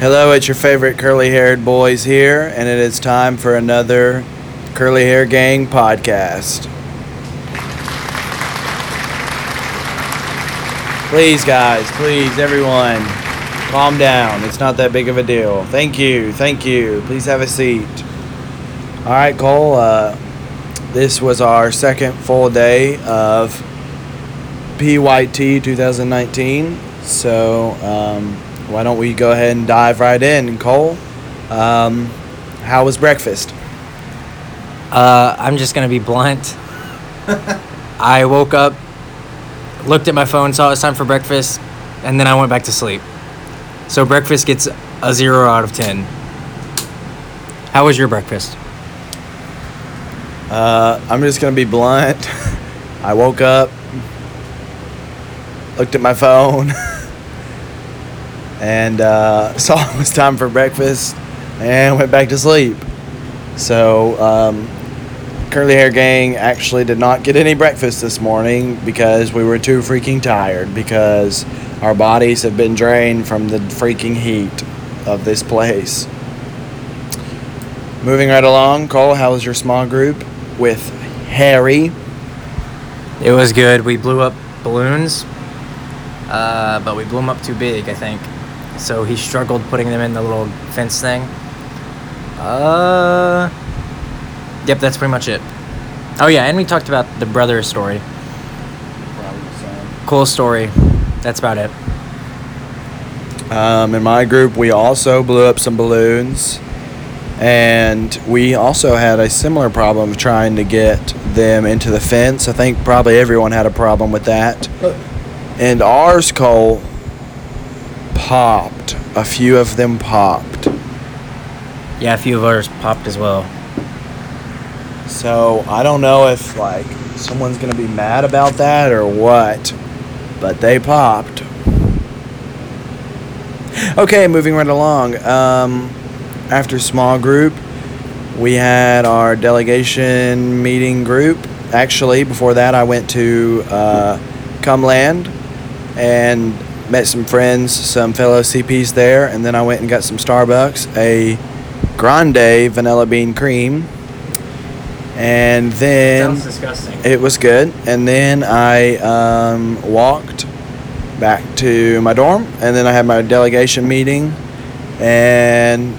Hello, it's your favorite curly haired boys here, and it is time for another Curly Hair Gang podcast. Please, guys, please, everyone, calm down. It's not that big of a deal. Thank you, thank you. Please have a seat. All right, Cole, uh, this was our second full day of PYT 2019. So, um, why don't we go ahead and dive right in? Cole, um, how was breakfast? Uh, I'm just gonna be blunt. I woke up, looked at my phone, saw it was time for breakfast, and then I went back to sleep. So breakfast gets a zero out of ten. How was your breakfast? Uh, I'm just gonna be blunt. I woke up, looked at my phone, and uh, saw it was time for breakfast, and went back to sleep. So, um, Curly Hair Gang actually did not get any breakfast this morning because we were too freaking tired because our bodies have been drained from the freaking heat of this place. Moving right along, Cole, how was your small group with Harry? It was good. We blew up balloons, uh, but we blew them up too big, I think. So he struggled putting them in the little fence thing. Uh, yep, that's pretty much it. Oh yeah, and we talked about the brother story. Cool story. That's about it. Um, in my group, we also blew up some balloons, and we also had a similar problem of trying to get them into the fence. I think probably everyone had a problem with that. And ours, Cole, popped. A few of them popped. Yeah, a few of ours popped as well. So I don't know if like someone's gonna be mad about that or what, but they popped. Okay, moving right along. Um, after small group, we had our delegation meeting group. Actually, before that, I went to uh, Cumland and met some friends, some fellow CPs there, and then I went and got some Starbucks, a grande vanilla bean cream, and then Sounds disgusting. it was good. And then I um, walked back to my dorm, and then I had my delegation meeting, and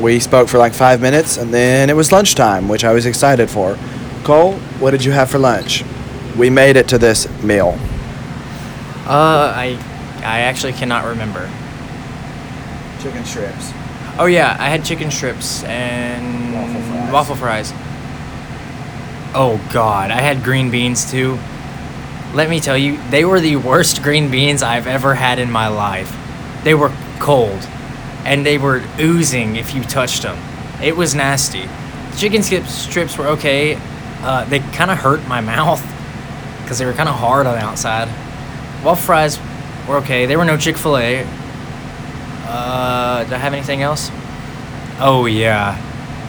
we spoke for like five minutes, and then it was lunchtime, which I was excited for. Cole, what did you have for lunch? We made it to this meal. Uh, I, I actually cannot remember. Chicken strips. Oh yeah, I had chicken strips and Waffle fries. waffle fries. Oh god, I had green beans too. Let me tell you, they were the worst green beans I've ever had in my life. They were cold, and they were oozing if you touched them. It was nasty. The Chicken skip strips were okay. Uh, they kind of hurt my mouth because they were kind of hard on the outside. Waffle fries were okay. They were no Chick Fil A. Uh, did I have anything else? Oh yeah.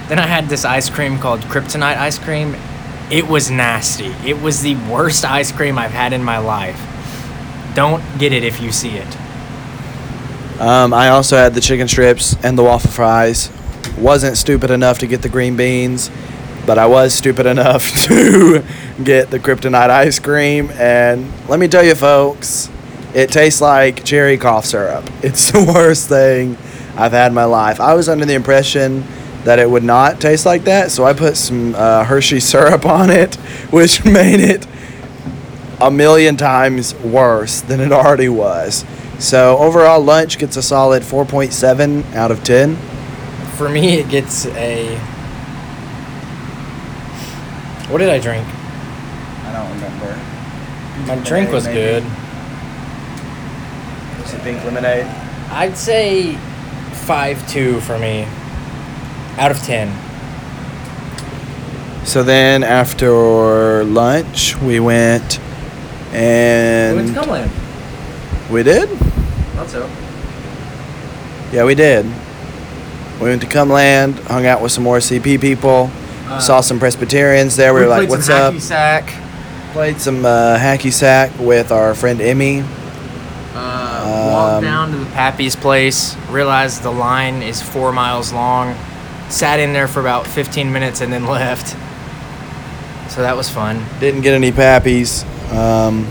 Then I had this ice cream called Kryptonite ice cream. It was nasty. It was the worst ice cream I've had in my life. Don't get it if you see it. Um, I also had the chicken strips and the waffle fries. Wasn't stupid enough to get the green beans, but I was stupid enough to get the kryptonite ice cream. And let me tell you, folks, it tastes like cherry cough syrup. It's the worst thing I've had in my life. I was under the impression that it would not taste like that, so I put some uh, Hershey syrup on it, which made it a million times worse than it already was. So overall, lunch gets a solid 4.7 out of 10. For me, it gets a. What did I drink? I don't remember. My drink was good. Was it pink lemonade? I'd say five two for me. Out of ten. So then after lunch, we went and We went to Cumberland. we did. Thought so. Yeah, we did. We went to Cumland, hung out with some more CP people, Uh, saw some Presbyterians there. We, were like, "What's up?" Sack. Played some uh, hacky sack with our friend Emmy. Walked Um, down to the Pappy's place, realized the line is four miles long, sat in there for about 15 minutes, and then left. So that was fun. Didn't get any pappies. Um,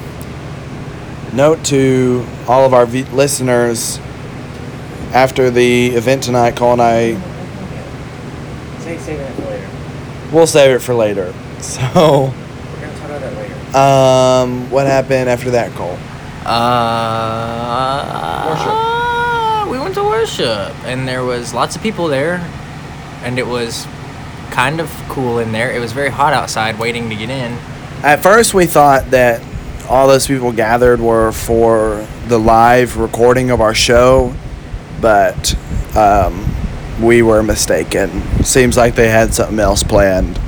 note to all of our v- listeners after the event tonight, Cole and I, Say, say that for later. we'll save it for later. So, We're going to talk about that later. um, what happened after that, Cole? Uh, We went to worship, and there was lots of people there, and it was kind of cool in there. It was very hot outside, waiting to get in. At first, we thought that all those people gathered were for the live recording of our show, but um, we were mistaken. Seems like they had something else planned.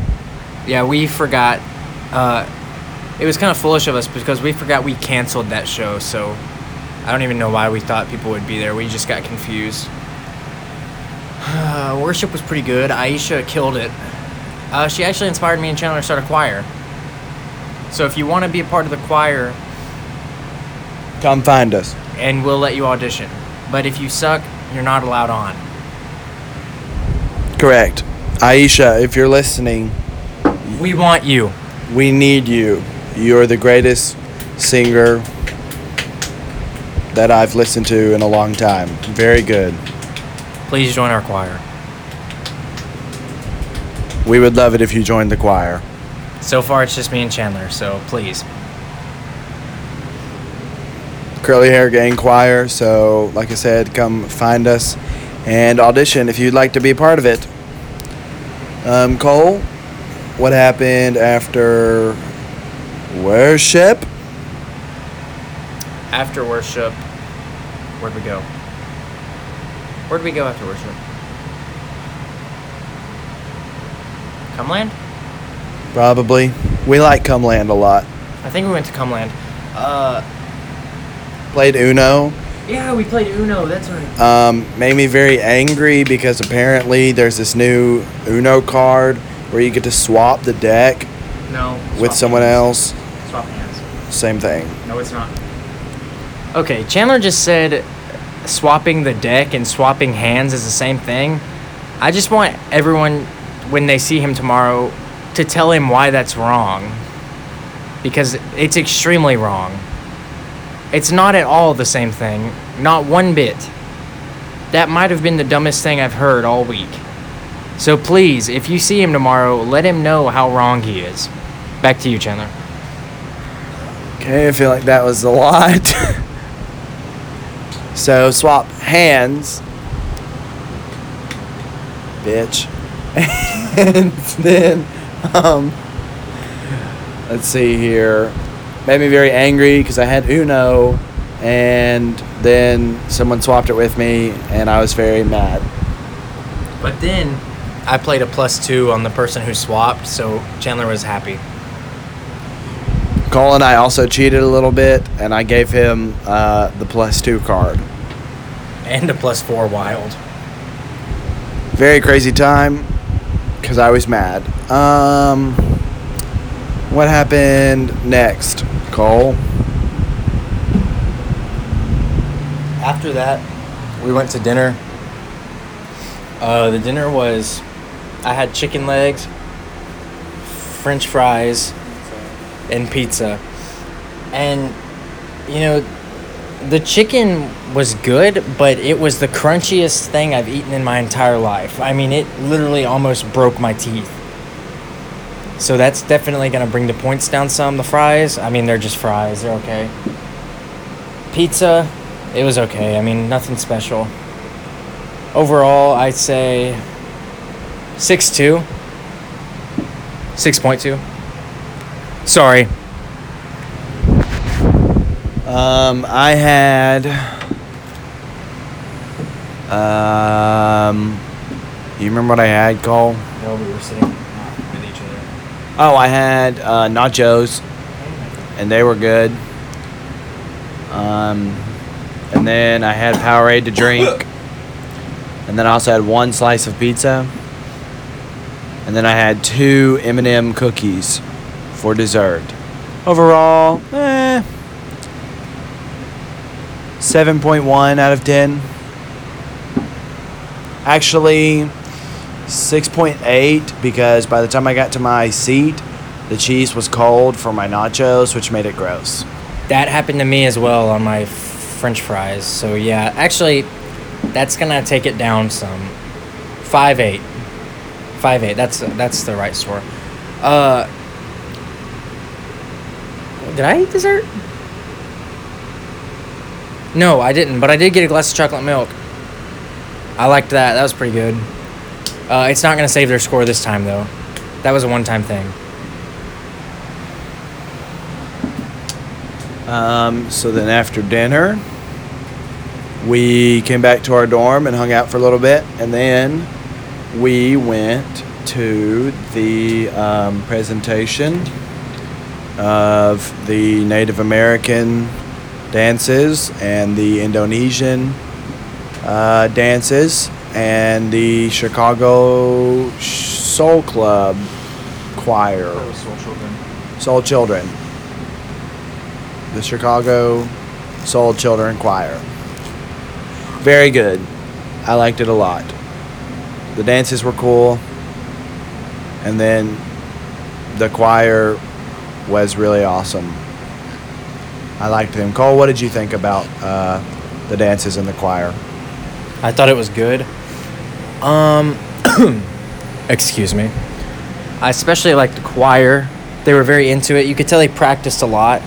Yeah, we forgot. Uh, it was kind of foolish of us because we forgot we canceled that show. So I don't even know why we thought people would be there. We just got confused. worship was pretty good. Aisha killed it. Uh, she actually inspired me and Chandler to start a choir. So if you want to be a part of the choir, Come find us. and we'll let you audition. But if you suck, you're not allowed on. Correct. Aisha, if you're listening, We want you. we need you. You're the greatest singer that I've listened to in a long time. Very good. Please join our choir. We would love it if you joined the choir. So far, it's just me and Chandler, so please. Curly Hair Gang Choir. So, like I said, come find us and audition if you'd like to be a part of it. Um, Cole, what happened after worship? After worship, where'd we go? Where'd we go after worship? Cumland? Probably. We like Cumland a lot. I think we went to Cumland. Uh, Played Uno. yeah, we played Uno. That's right. Um, made me very angry because apparently there's this new Uno card where you get to swap the deck No. with swap someone hands. else. Swap hands. Same thing. No, it's not. Okay, Chandler just said swapping the deck and swapping hands is the same thing. I just want everyone, when they see him tomorrow, to tell him why that's wrong. Because it's extremely wrong. It's not at all the same thing. Not one bit. That might have been the dumbest thing I've heard all week. So please, if you see him tomorrow, let him know how wrong he is. Back to you, Chandler. Okay, I feel like that was a lot. so swap hands, bitch, and then um, let's see here. Made me very angry because I had Uno, and then someone swapped it with me, and I was very mad. But then I played a plus two on the person who swapped, so Chandler was happy. Cole and I also cheated a little bit, and I gave him uh, the plus two card. And a plus four wild. very crazy time because I was mad. Um, what happened next, Cole? After that, we went to dinner. Uh, the dinner was I had chicken legs, french fries, and pizza. And, you know, the chicken was good, but it was the crunchiest thing I've eaten in my entire life. I mean, it literally almost broke my teeth. So that's definitely going to bring the points down some. The fries, I mean, they're just fries. They're okay. Pizza, it was okay. I mean, nothing special. Overall, I'd say 6'2. 6.2. Sorry. Um, I had. Um, you remember what I had, Cole? No, we were sitting with each other. Oh, I had uh, nachos, and they were good. Um, and then I had Powerade to drink, and then I also had one slice of pizza, and then I had two M&M cookies for dessert. Overall, eh, 7.1 out of 10. Actually, 6.8 because by the time I got to my seat, the cheese was cold for my nachos, which made it gross. That happened to me as well on my French fries. So yeah, actually, that's gonna take it down some. Five eight. Five eight. That's that's the right score. Uh, did I eat dessert? No, I didn't. But I did get a glass of chocolate milk. I liked that. That was pretty good. Uh, it's not gonna save their score this time though. That was a one-time thing. Um, so then after dinner, we came back to our dorm and hung out for a little bit, and then we went to the um, presentation of the Native American dances and the Indonesian uh, dances and the Chicago Soul Club choir. Soul Children. Soul Children. The Chicago Soul Children Choir. Very good. I liked it a lot. The dances were cool. And then the choir was really awesome. I liked them. Cole, what did you think about uh, the dances in the choir? I thought it was good. Um, excuse me. I especially liked the choir. They were very into it. You could tell they practiced a lot.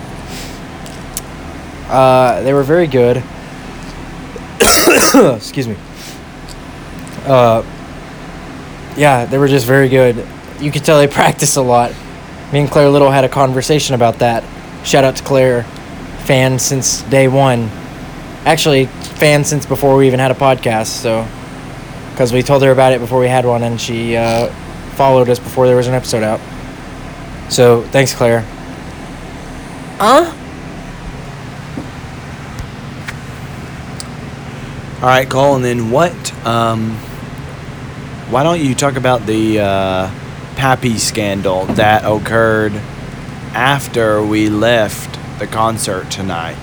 Uh, they were very good. excuse me. Uh, yeah, they were just very good. You could tell they practiced a lot. Me and Claire Little had a conversation about that. Shout out to Claire, fan since day one. Actually, fan since before we even had a podcast. So, because we told her about it before we had one, and she uh, followed us before there was an episode out. So, thanks, Claire. Huh? All right, Cole, and then what? Um, why don't you talk about the uh, Pappy scandal that occurred after we left the concert tonight?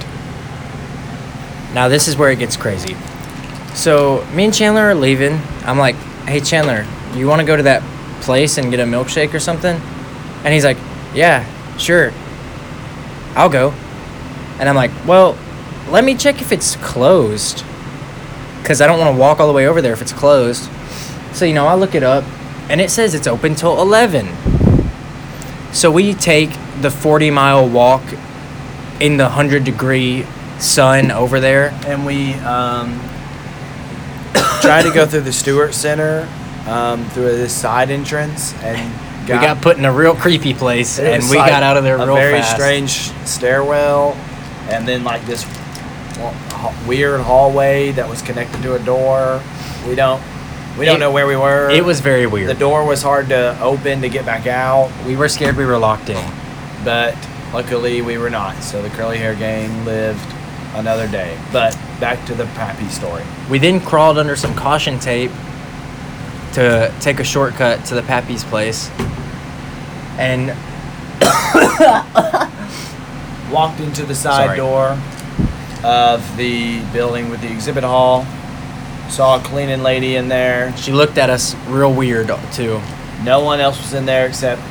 Now this is where it gets crazy. So me and Chandler are leaving. I'm like, "Hey Chandler, you want to go to that place and get a milkshake or something?" And he's like, "Yeah, sure. I'll go." And I'm like, "Well, let me check if it's closed, cause I don't want to walk all the way over there if it's closed." So you know, I look it up, and it says it's open till 11. So we take the 40 mile walk in the 100 degree sun over there And we um, tried to go through the Stewart Center um, through this side entrance, and we got put in a real creepy place, and we like got out of there a real very fast. strange stairwell, and then like this weird hallway that was connected to a door. We don't we don't It- know where we were. It was very weird. the door was hard to open to get back out, we were scared we were locked in. but luckily we were not. So the curly hair gang lived another day. But back to the Pappy story. We then crawled under some caution tape to take a shortcut to the Pappy's place, and Walked into the side Sorry. door of the building with the exhibit hall. Saw a cleaning lady in there. she looked at us real weird too. No one else was in there except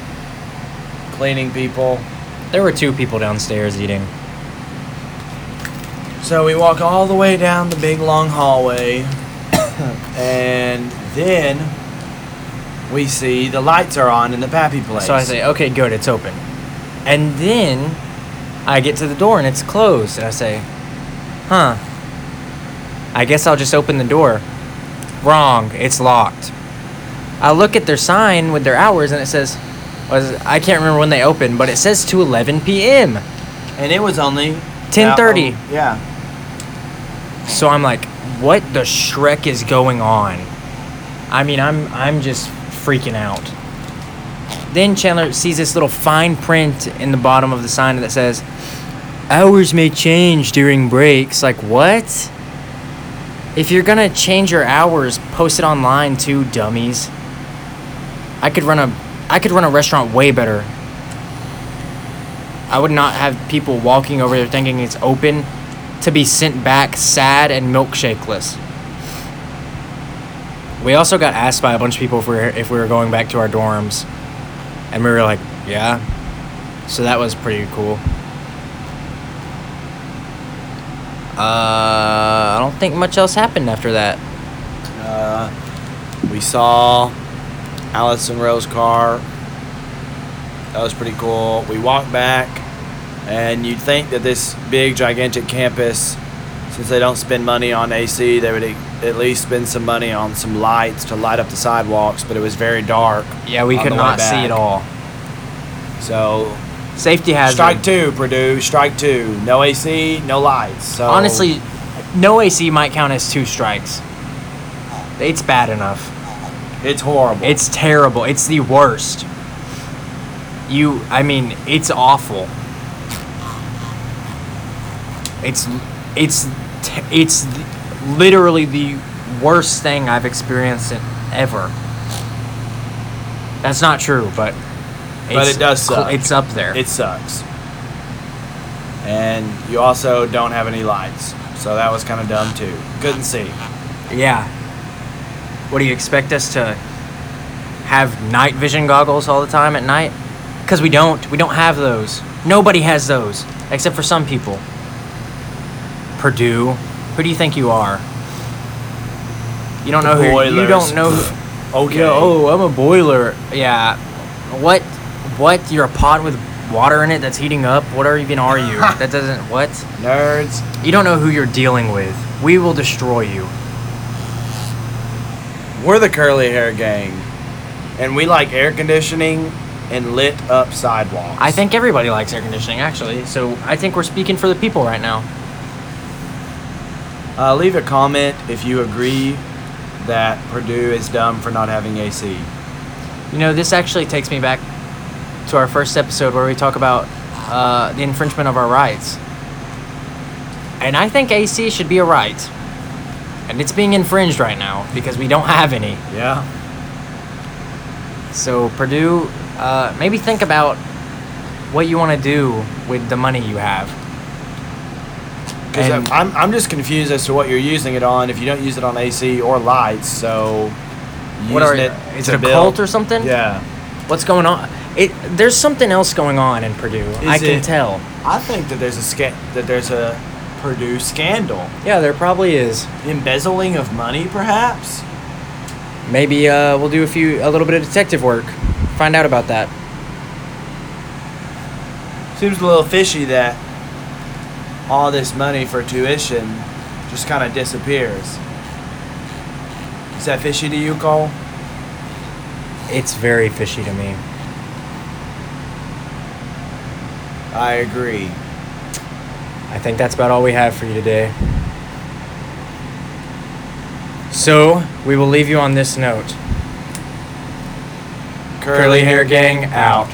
cleaning people. There were two people downstairs eating. So we walk all the way down the big long hallway, and then we see the lights are on in the Pappy place. So I say, okay, good, it's open. And then I get to the door and it's closed. And I say, huh. I guess I'll just open the door. Wrong, it's locked. I look at their sign with their hours and it says, was I can't remember when they opened, but it says to 11 p.m. and it was only 10:30. Uh, yeah. So I'm like, what the Shrek is going on? I mean, I'm I'm just freaking out. Then Chandler sees this little fine print in the bottom of the sign that says, "Hours may change during breaks." Like what? If you're gonna change your hours, post it online too, dummies. I could run a I could run a restaurant way better. I would not have people walking over there thinking it's open to be sent back sad and milkshakeless. We also got asked by a bunch of people if we were, if we were going back to our dorms, and we were like, yeah. So that was pretty cool. Uh, I don't think much else happened after that. Uh, we saw Allison Rose car. That was pretty cool. We walked back, and you'd think that this big, gigantic campus, since they don't spend money on AC, they would at least spend some money on some lights to light up the sidewalks. But it was very dark. Yeah, we could not see at all. So Safety hazard. strike two, Purdue. Strike two. No AC, no lights. So Honestly, no AC might count as two strikes. It's bad enough. it's horrible. It's terrible. It's the worst. You, I mean, it's awful. It's, it's, it's literally the worst thing I've experienced ever. That's not true, but. But it does suck. It's up there. It sucks. And you also don't have any lights. So that was kind of dumb too. Couldn't see. Yeah. What do you expect us to have night vision goggles all the time at night? Because we don't. We don't have those. Nobody has those, except for some people. Purdue. Who do you think you are? You don't know who. You don't know. Who, Okay. Oh, I'm a boiler. Yeah. What? What? You're a pot with water in it that's heating up. What are even are you? that doesn't. What? Nerds. You don't know who you're dealing with. We will destroy you. We're the curly hair gang. And we like air conditioning and lit up sidewalks. I think everybody likes air conditioning, actually. So I think we're speaking for the people right now. Uh, leave a comment if you agree that Purdue is dumb for not having AC. You know, this actually takes me back to our first episode where we talk about uh, the infringement of our rights. And I think AC should be a right. And it's being infringed right now because we don't have any. Yeah. So, Purdue, uh, maybe think about what you want to do with the money you have. Because I'm, I'm just confused as to what you're using it on if you don't use it on AC or lights. So, What are using Is it a build- cult or something? Yeah. What's going on? It there's something else going on in Purdue. I can it- tell. I think that there's a sca- that there's a Purdue scandal, Yeah, there probably is. embezzling of money, perhaps. Maybe uh, we'll do a few a little bit of detective work. Find out about that. Seems a little fishy that all this money for tuition just kind of disappears. Is that fishy to you, Cole? It's very fishy to me. I agree. I think that's about all we have for you today. So, we will leave you on this note. Curly Hair Gang out.